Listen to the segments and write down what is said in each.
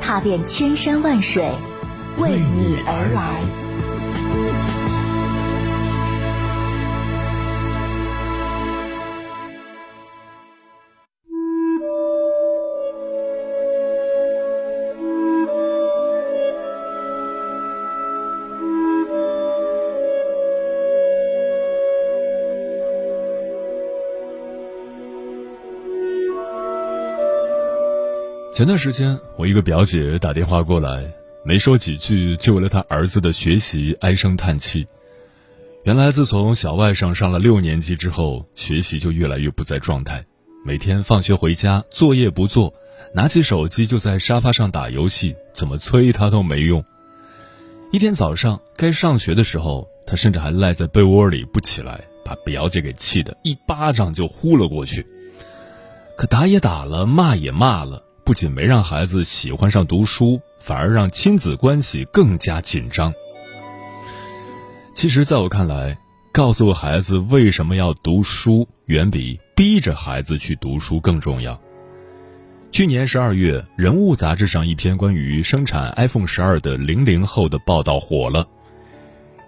踏遍千山万水，为你而来。前段时间，我一个表姐打电话过来，没说几句，就为了她儿子的学习唉声叹气。原来，自从小外甥上了六年级之后，学习就越来越不在状态，每天放学回家，作业不做，拿起手机就在沙发上打游戏，怎么催他都没用。一天早上该上学的时候，他甚至还赖在被窝里不起来，把表姐给气得一巴掌就呼了过去。可打也打了，骂也骂了。不仅没让孩子喜欢上读书，反而让亲子关系更加紧张。其实，在我看来，告诉孩子为什么要读书，远比逼着孩子去读书更重要。去年十二月，《人物》杂志上一篇关于生产 iPhone 十二的零零后的报道火了。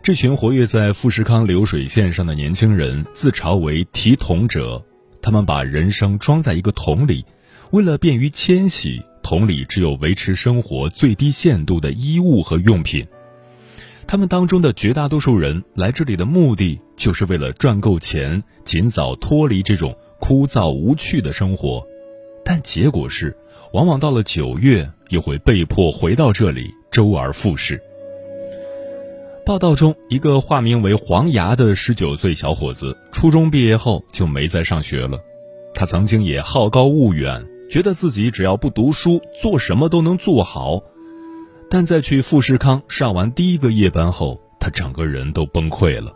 这群活跃在富士康流水线上的年轻人自嘲为“提桶者”，他们把人生装在一个桶里。为了便于迁徙，桶里只有维持生活最低限度的衣物和用品。他们当中的绝大多数人来这里的目的，就是为了赚够钱，尽早脱离这种枯燥无趣的生活。但结果是，往往到了九月，又会被迫回到这里，周而复始。报道中，一个化名为黄牙的十九岁小伙子，初中毕业后就没再上学了。他曾经也好高骛远。觉得自己只要不读书，做什么都能做好，但在去富士康上完第一个夜班后，他整个人都崩溃了。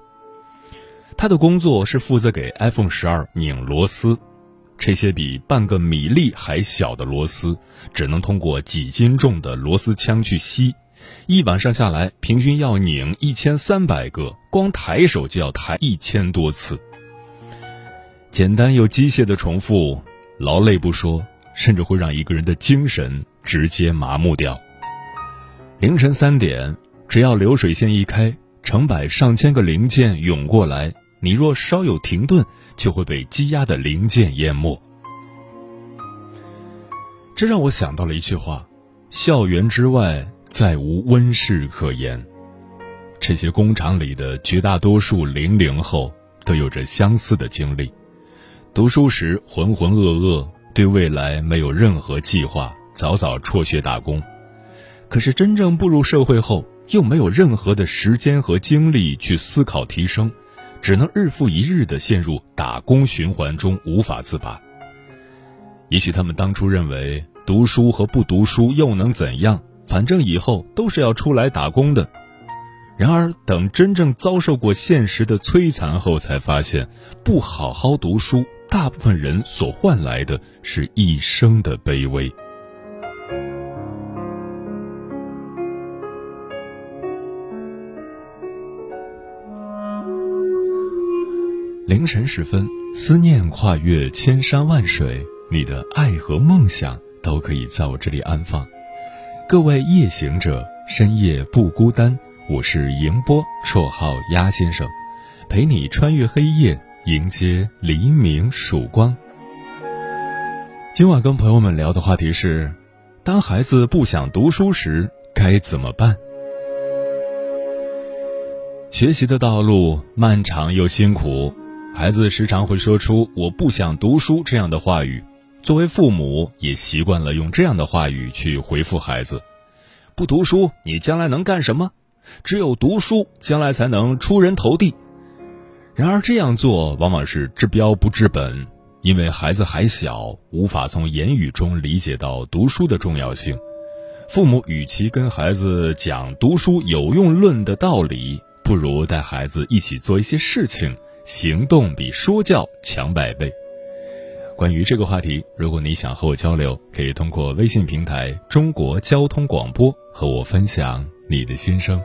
他的工作是负责给 iPhone 十二拧螺丝，这些比半个米粒还小的螺丝，只能通过几斤重的螺丝枪去吸，一晚上下来，平均要拧一千三百个，光抬手就要抬一千多次。简单又机械的重复，劳累不说。甚至会让一个人的精神直接麻木掉。凌晨三点，只要流水线一开，成百上千个零件涌过来，你若稍有停顿，就会被积压的零件淹没。这让我想到了一句话：校园之外再无温室可言。这些工厂里的绝大多数零零后都有着相似的经历，读书时浑浑噩噩。对未来没有任何计划，早早辍学打工，可是真正步入社会后，又没有任何的时间和精力去思考提升，只能日复一日的陷入打工循环中无法自拔。也许他们当初认为读书和不读书又能怎样，反正以后都是要出来打工的。然而，等真正遭受过现实的摧残后，才发现不好好读书。大部分人所换来的是一生的卑微。凌晨时分，思念跨越千山万水，你的爱和梦想都可以在我这里安放。各位夜行者，深夜不孤单。我是迎波，绰号鸭先生，陪你穿越黑夜。迎接黎明曙光。今晚跟朋友们聊的话题是：当孩子不想读书时该怎么办？学习的道路漫长又辛苦，孩子时常会说出“我不想读书”这样的话语。作为父母，也习惯了用这样的话语去回复孩子：“不读书，你将来能干什么？只有读书，将来才能出人头地。”然而这样做往往是治标不治本，因为孩子还小，无法从言语中理解到读书的重要性。父母与其跟孩子讲读书有用论的道理，不如带孩子一起做一些事情，行动比说教强百倍。关于这个话题，如果你想和我交流，可以通过微信平台“中国交通广播”和我分享你的心声。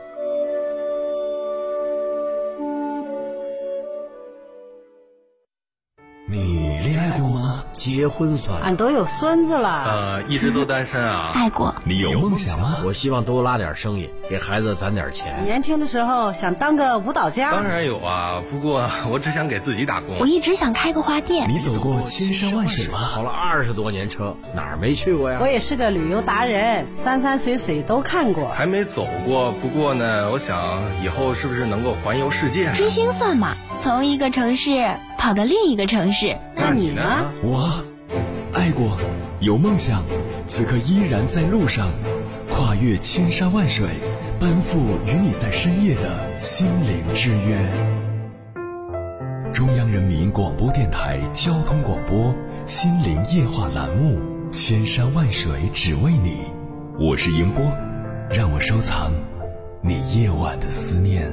你恋爱过吗？结婚算俺都有孙子了。呃，一直都单身啊。爱过。你有梦想吗？我希望多拉点生意，给孩子攒点钱。年轻的时候想当个舞蹈家。当然有啊，不过我只想给自己打工。我一直想开个花店。你走过千山万水吗？跑了二十多年车，哪儿没去过呀？我也是个旅游达人，山山水水都看过。还没走过，不过呢，我想以后是不是能够环游世界？追星算吗？从一个城市跑到另一个城市。那你呢？我爱过，有梦想，此刻依然在路上，跨越千山万水，奔赴与你在深夜的心灵之约。中央人民广播电台交通广播《心灵夜话》栏目，千山万水只为你，我是迎波，让我收藏你夜晚的思念。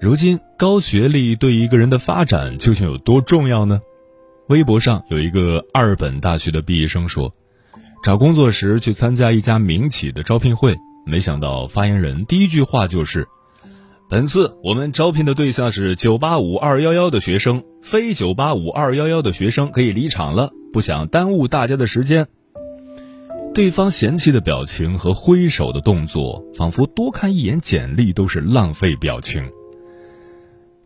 如今，高学历对一个人的发展究竟有多重要呢？微博上有一个二本大学的毕业生说，找工作时去参加一家民企的招聘会，没想到发言人第一句话就是：“本次我们招聘的对象是九八五二幺幺的学生，非九八五二幺幺的学生可以离场了，不想耽误大家的时间。”对方嫌弃的表情和挥手的动作，仿佛多看一眼简历都是浪费表情。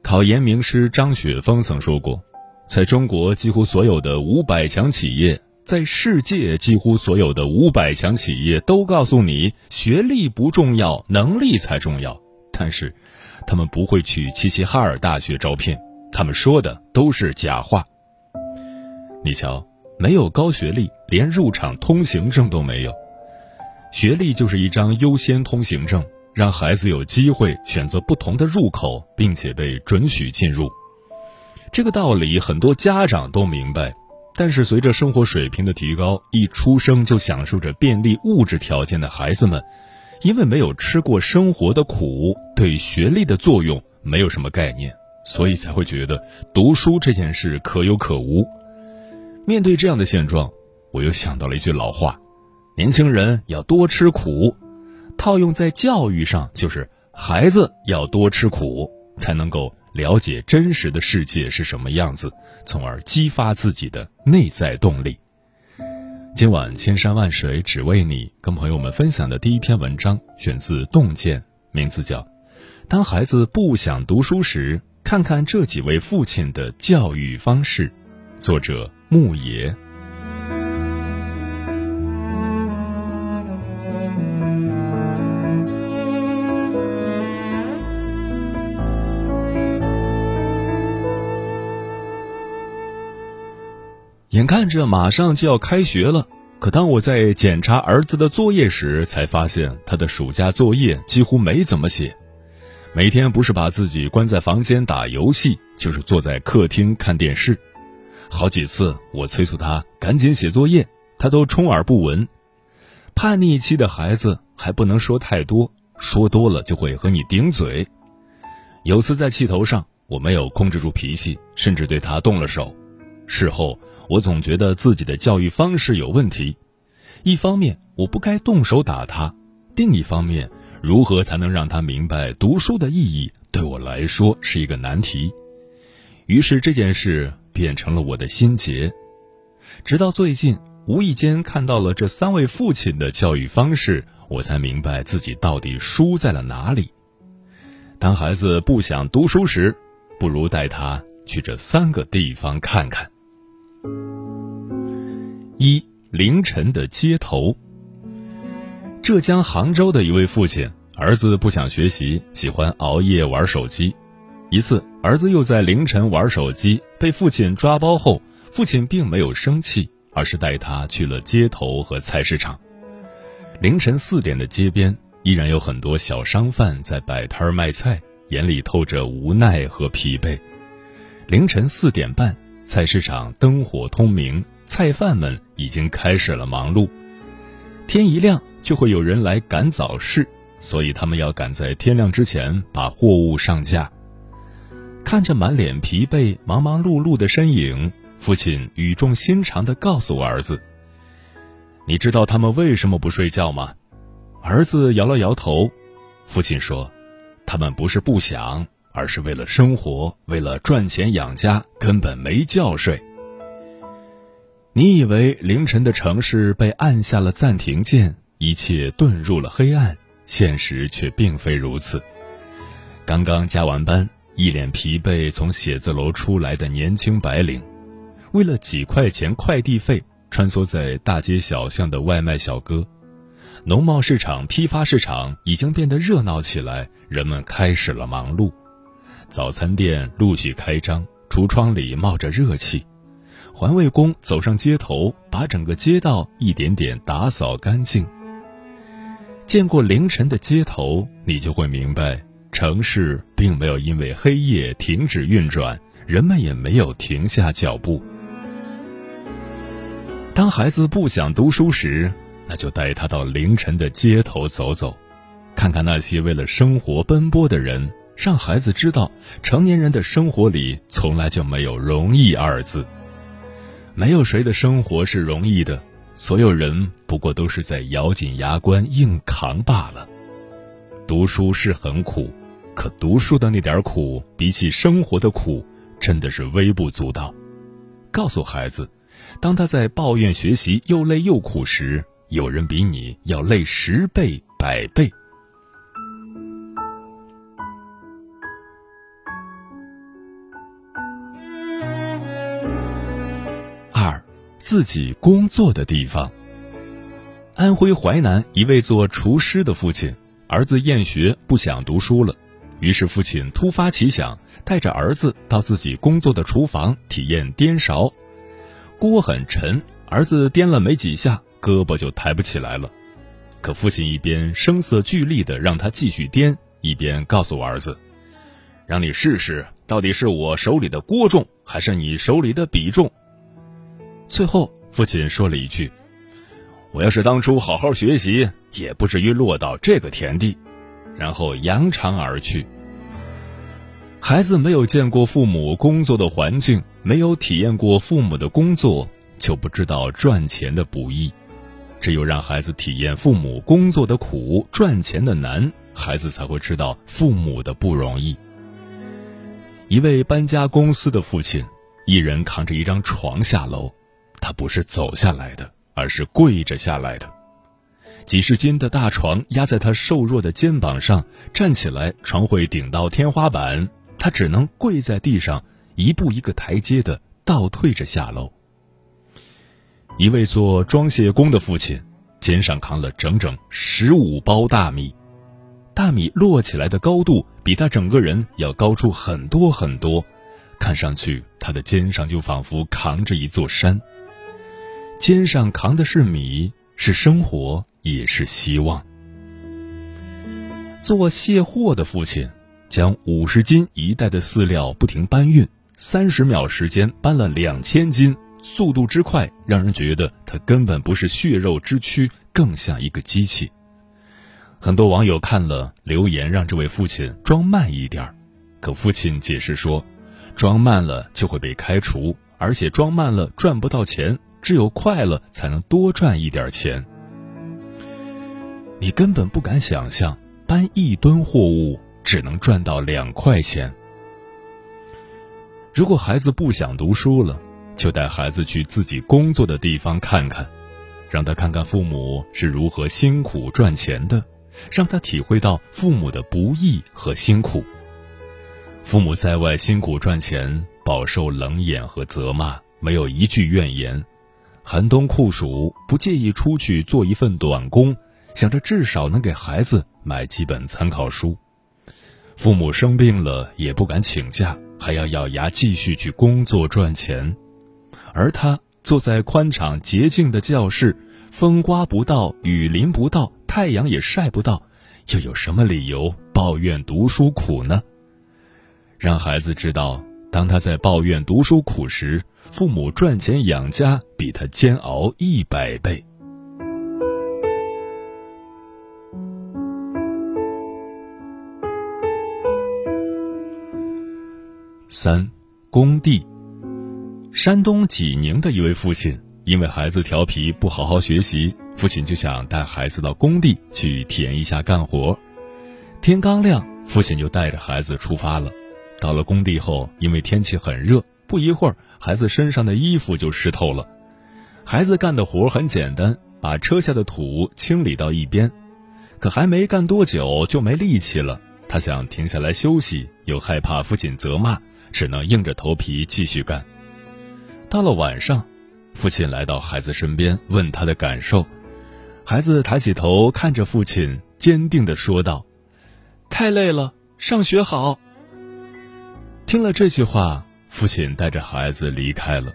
考研名师张雪峰曾说过，在中国几乎所有的五百强企业，在世界几乎所有的五百强企业都告诉你，学历不重要，能力才重要。但是，他们不会去齐齐哈尔大学招聘，他们说的都是假话。你瞧，没有高学历，连入场通行证都没有。学历就是一张优先通行证。让孩子有机会选择不同的入口，并且被准许进入。这个道理很多家长都明白，但是随着生活水平的提高，一出生就享受着便利物质条件的孩子们，因为没有吃过生活的苦，对学历的作用没有什么概念，所以才会觉得读书这件事可有可无。面对这样的现状，我又想到了一句老话：年轻人要多吃苦。套用在教育上，就是孩子要多吃苦，才能够了解真实的世界是什么样子，从而激发自己的内在动力。今晚千山万水只为你，跟朋友们分享的第一篇文章选自《洞见》，名字叫《当孩子不想读书时，看看这几位父亲的教育方式》，作者木爷。眼看着马上就要开学了，可当我在检查儿子的作业时，才发现他的暑假作业几乎没怎么写。每天不是把自己关在房间打游戏，就是坐在客厅看电视。好几次我催促他赶紧写作业，他都充耳不闻。叛逆期的孩子还不能说太多，说多了就会和你顶嘴。有次在气头上，我没有控制住脾气，甚至对他动了手。事后。我总觉得自己的教育方式有问题，一方面我不该动手打他，另一方面，如何才能让他明白读书的意义，对我来说是一个难题。于是这件事变成了我的心结。直到最近无意间看到了这三位父亲的教育方式，我才明白自己到底输在了哪里。当孩子不想读书时，不如带他去这三个地方看看。一凌晨的街头。浙江杭州的一位父亲，儿子不想学习，喜欢熬夜玩手机。一次，儿子又在凌晨玩手机，被父亲抓包后，父亲并没有生气，而是带他去了街头和菜市场。凌晨四点的街边，依然有很多小商贩在摆摊卖菜，眼里透着无奈和疲惫。凌晨四点半，菜市场灯火通明，菜贩们已经开始了忙碌。天一亮，就会有人来赶早市，所以他们要赶在天亮之前把货物上架。看着满脸疲惫、忙忙碌碌的身影，父亲语重心长地告诉儿子：“你知道他们为什么不睡觉吗？”儿子摇了摇头。父亲说：“他们不是不想。”而是为了生活，为了赚钱养家，根本没觉睡。你以为凌晨的城市被按下了暂停键，一切遁入了黑暗，现实却并非如此。刚刚加完班，一脸疲惫从写字楼出来的年轻白领，为了几块钱快递费，穿梭在大街小巷的外卖小哥，农贸市场、批发市场已经变得热闹起来，人们开始了忙碌。早餐店陆续开张，橱窗里冒着热气，环卫工走上街头，把整个街道一点点打扫干净。见过凌晨的街头，你就会明白，城市并没有因为黑夜停止运转，人们也没有停下脚步。当孩子不想读书时，那就带他到凌晨的街头走走，看看那些为了生活奔波的人。让孩子知道，成年人的生活里从来就没有“容易”二字。没有谁的生活是容易的，所有人不过都是在咬紧牙关硬扛罢了。读书是很苦，可读书的那点苦，比起生活的苦，真的是微不足道。告诉孩子，当他在抱怨学习又累又苦时，有人比你要累十倍、百倍。自己工作的地方。安徽淮南一位做厨师的父亲，儿子厌学不想读书了，于是父亲突发奇想，带着儿子到自己工作的厨房体验颠勺。锅很沉，儿子颠了没几下，胳膊就抬不起来了。可父亲一边声色俱厉的让他继续颠，一边告诉儿子：“让你试试，到底是我手里的锅重，还是你手里的笔重。”最后，父亲说了一句：“我要是当初好好学习，也不至于落到这个田地。”然后扬长而去。孩子没有见过父母工作的环境，没有体验过父母的工作，就不知道赚钱的不易。只有让孩子体验父母工作的苦、赚钱的难，孩子才会知道父母的不容易。一位搬家公司的父亲，一人扛着一张床下楼。他不是走下来的，而是跪着下来的。几十斤的大床压在他瘦弱的肩膀上，站起来床会顶到天花板，他只能跪在地上，一步一个台阶的倒退着下楼。一位做装卸工的父亲，肩上扛了整整十五包大米，大米摞起来的高度比他整个人要高出很多很多，看上去他的肩上就仿佛扛着一座山。肩上扛的是米，是生活，也是希望。做卸货的父亲，将五十斤一袋的饲料不停搬运，三十秒时间搬了两千斤，速度之快，让人觉得他根本不是血肉之躯，更像一个机器。很多网友看了留言，让这位父亲装慢一点儿，可父亲解释说，装慢了就会被开除，而且装慢了赚不到钱。只有快乐才能多赚一点钱。你根本不敢想象，搬一吨货物只能赚到两块钱。如果孩子不想读书了，就带孩子去自己工作的地方看看，让他看看父母是如何辛苦赚钱的，让他体会到父母的不易和辛苦。父母在外辛苦赚钱，饱受冷眼和责骂，没有一句怨言。寒冬酷暑，不介意出去做一份短工，想着至少能给孩子买几本参考书。父母生病了也不敢请假，还要咬牙继续去工作赚钱。而他坐在宽敞洁净的教室，风刮不到，雨淋不到，太阳也晒不到，又有什么理由抱怨读书苦呢？让孩子知道，当他在抱怨读书苦时，父母赚钱养家比他煎熬一百倍。三，工地。山东济宁的一位父亲，因为孩子调皮不好好学习，父亲就想带孩子到工地去体验一下干活。天刚亮，父亲就带着孩子出发了。到了工地后，因为天气很热，不一会儿，孩子身上的衣服就湿透了。孩子干的活很简单，把车下的土清理到一边，可还没干多久就没力气了。他想停下来休息，又害怕父亲责骂。只能硬着头皮继续干。到了晚上，父亲来到孩子身边，问他的感受。孩子抬起头看着父亲，坚定地说道：“太累了，上学好。”听了这句话，父亲带着孩子离开了。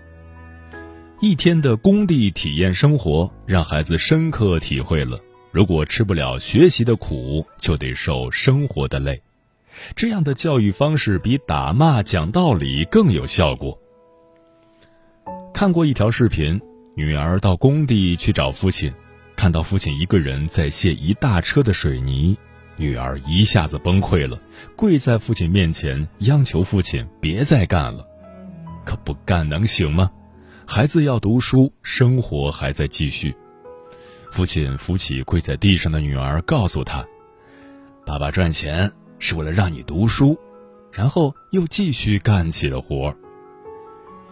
一天的工地体验生活，让孩子深刻体会了：如果吃不了学习的苦，就得受生活的累。这样的教育方式比打骂讲道理更有效果。看过一条视频，女儿到工地去找父亲，看到父亲一个人在卸一大车的水泥，女儿一下子崩溃了，跪在父亲面前央求父亲别再干了。可不干能行吗？孩子要读书，生活还在继续。父亲扶起跪在地上的女儿，告诉她：“爸爸赚钱。”是为了让你读书，然后又继续干起了活。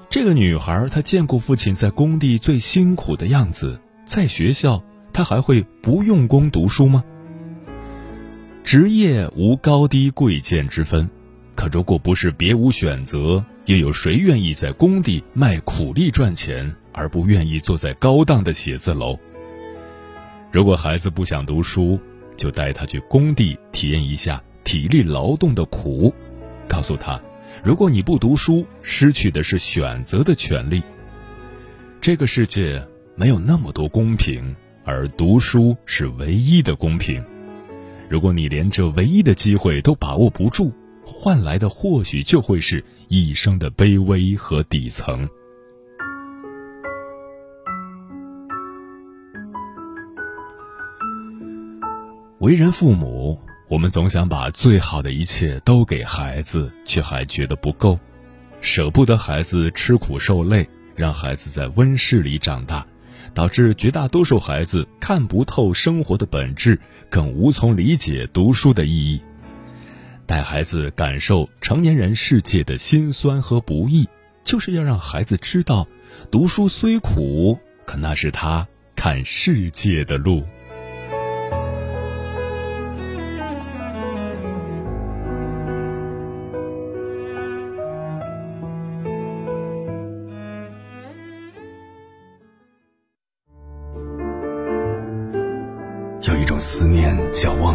这个女孩她见过父亲在工地最辛苦的样子，在学校她还会不用功读书吗？职业无高低贵贱之分，可如果不是别无选择，又有谁愿意在工地卖苦力赚钱，而不愿意坐在高档的写字楼？如果孩子不想读书，就带他去工地体验一下。体力劳动的苦，告诉他：如果你不读书，失去的是选择的权利。这个世界没有那么多公平，而读书是唯一的公平。如果你连这唯一的机会都把握不住，换来的或许就会是一生的卑微和底层。为人父母。我们总想把最好的一切都给孩子，却还觉得不够，舍不得孩子吃苦受累，让孩子在温室里长大，导致绝大多数孩子看不透生活的本质，更无从理解读书的意义。带孩子感受成年人世界的辛酸和不易，就是要让孩子知道，读书虽苦，可那是他看世界的路。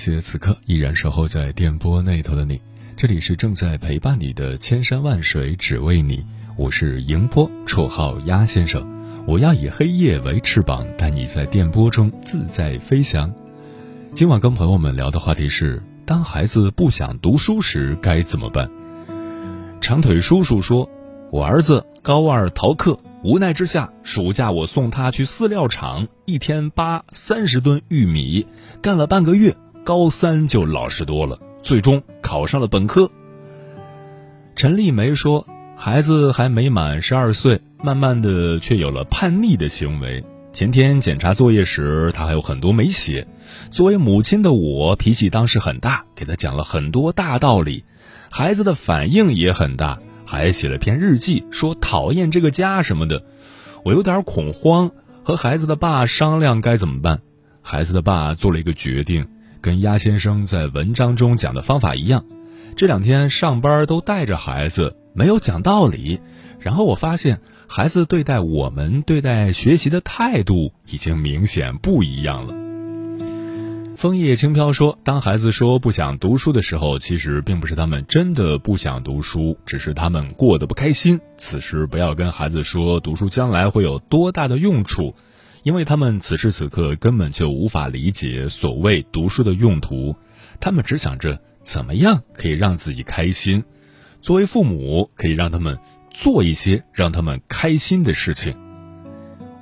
谢此刻依然守候在电波那头的你，这里是正在陪伴你的千山万水只为你，我是迎波，绰号鸭先生。我要以黑夜为翅膀，带你在电波中自在飞翔。今晚跟朋友们聊的话题是：当孩子不想读书时该怎么办？长腿叔叔说：“我儿子高二逃课，无奈之下，暑假我送他去饲料厂，一天扒三十吨玉米，干了半个月。”高三就老实多了，最终考上了本科。陈丽梅说：“孩子还没满十二岁，慢慢的却有了叛逆的行为。前天检查作业时，他还有很多没写。作为母亲的我，脾气当时很大，给他讲了很多大道理。孩子的反应也很大，还写了篇日记，说讨厌这个家什么的。我有点恐慌，和孩子的爸商量该怎么办。孩子的爸做了一个决定。”跟鸭先生在文章中讲的方法一样，这两天上班都带着孩子，没有讲道理。然后我发现，孩子对待我们、对待学习的态度已经明显不一样了。枫叶轻飘说：“当孩子说不想读书的时候，其实并不是他们真的不想读书，只是他们过得不开心。此时不要跟孩子说读书将来会有多大的用处，因为他们此时此刻根本就无法理解所谓读书的用途。他们只想着怎么样可以让自己开心。作为父母，可以让他们做一些让他们开心的事情。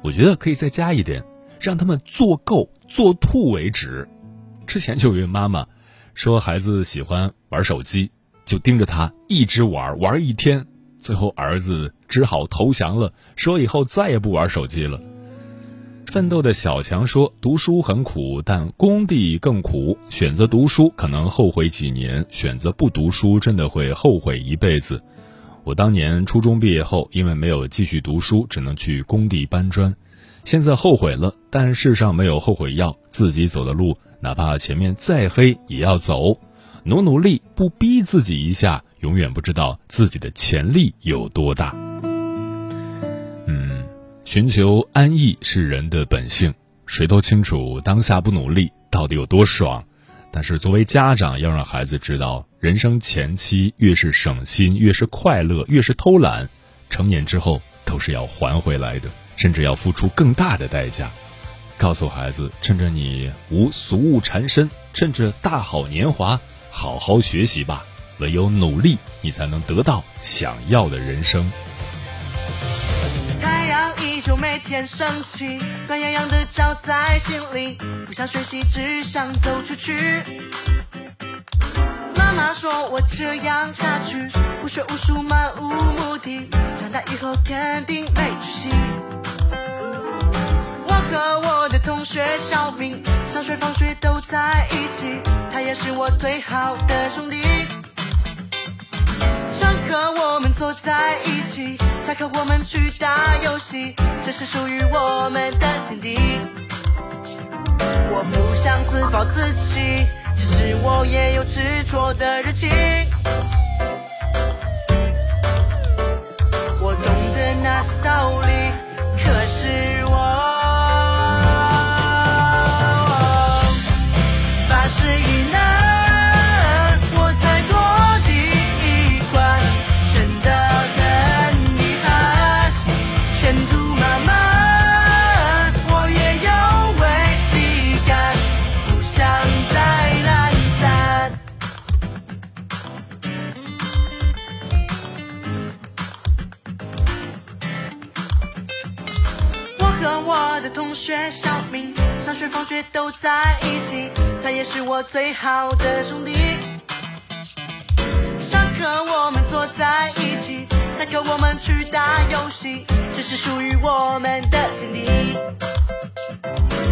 我觉得可以再加一点，让他们做够做吐为止。”之前就有位妈妈说，孩子喜欢玩手机，就盯着他一直玩，玩一天，最后儿子只好投降了，说以后再也不玩手机了。奋斗的小强说，读书很苦，但工地更苦。选择读书可能后悔几年，选择不读书真的会后悔一辈子。我当年初中毕业后，因为没有继续读书，只能去工地搬砖，现在后悔了，但世上没有后悔药，自己走的路。哪怕前面再黑也要走，努努力，不逼自己一下，永远不知道自己的潜力有多大。寻求安逸是人的本性，谁都清楚当下不努力到底有多爽。但是作为家长，要让孩子知道，人生前期越是省心，越是快乐，越是偷懒，成年之后都是要还回来的，甚至要付出更大的代价。告诉孩子，趁着你无俗物缠身，趁着大好年华，好好学习吧。唯有努力，你才能得到想要的人生。依旧每天升起，暖洋洋的照在心里。不想学习，只想走出去。妈妈说我这样下去，不学无术，漫无目的，长大以后肯定没出息。我和我的同学小明，上学放学都在一起，他也是我最好的兄弟。和我们坐在一起，下课我们去打游戏，这是属于我们的天地。我不想自暴自弃，其实我也有执着的热情。我懂得那些道理，都在一起，他也是我最好的兄弟。上课我们坐在一起，下课我们去打游戏，这是属于我们的天地。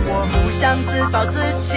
我不想自暴自弃，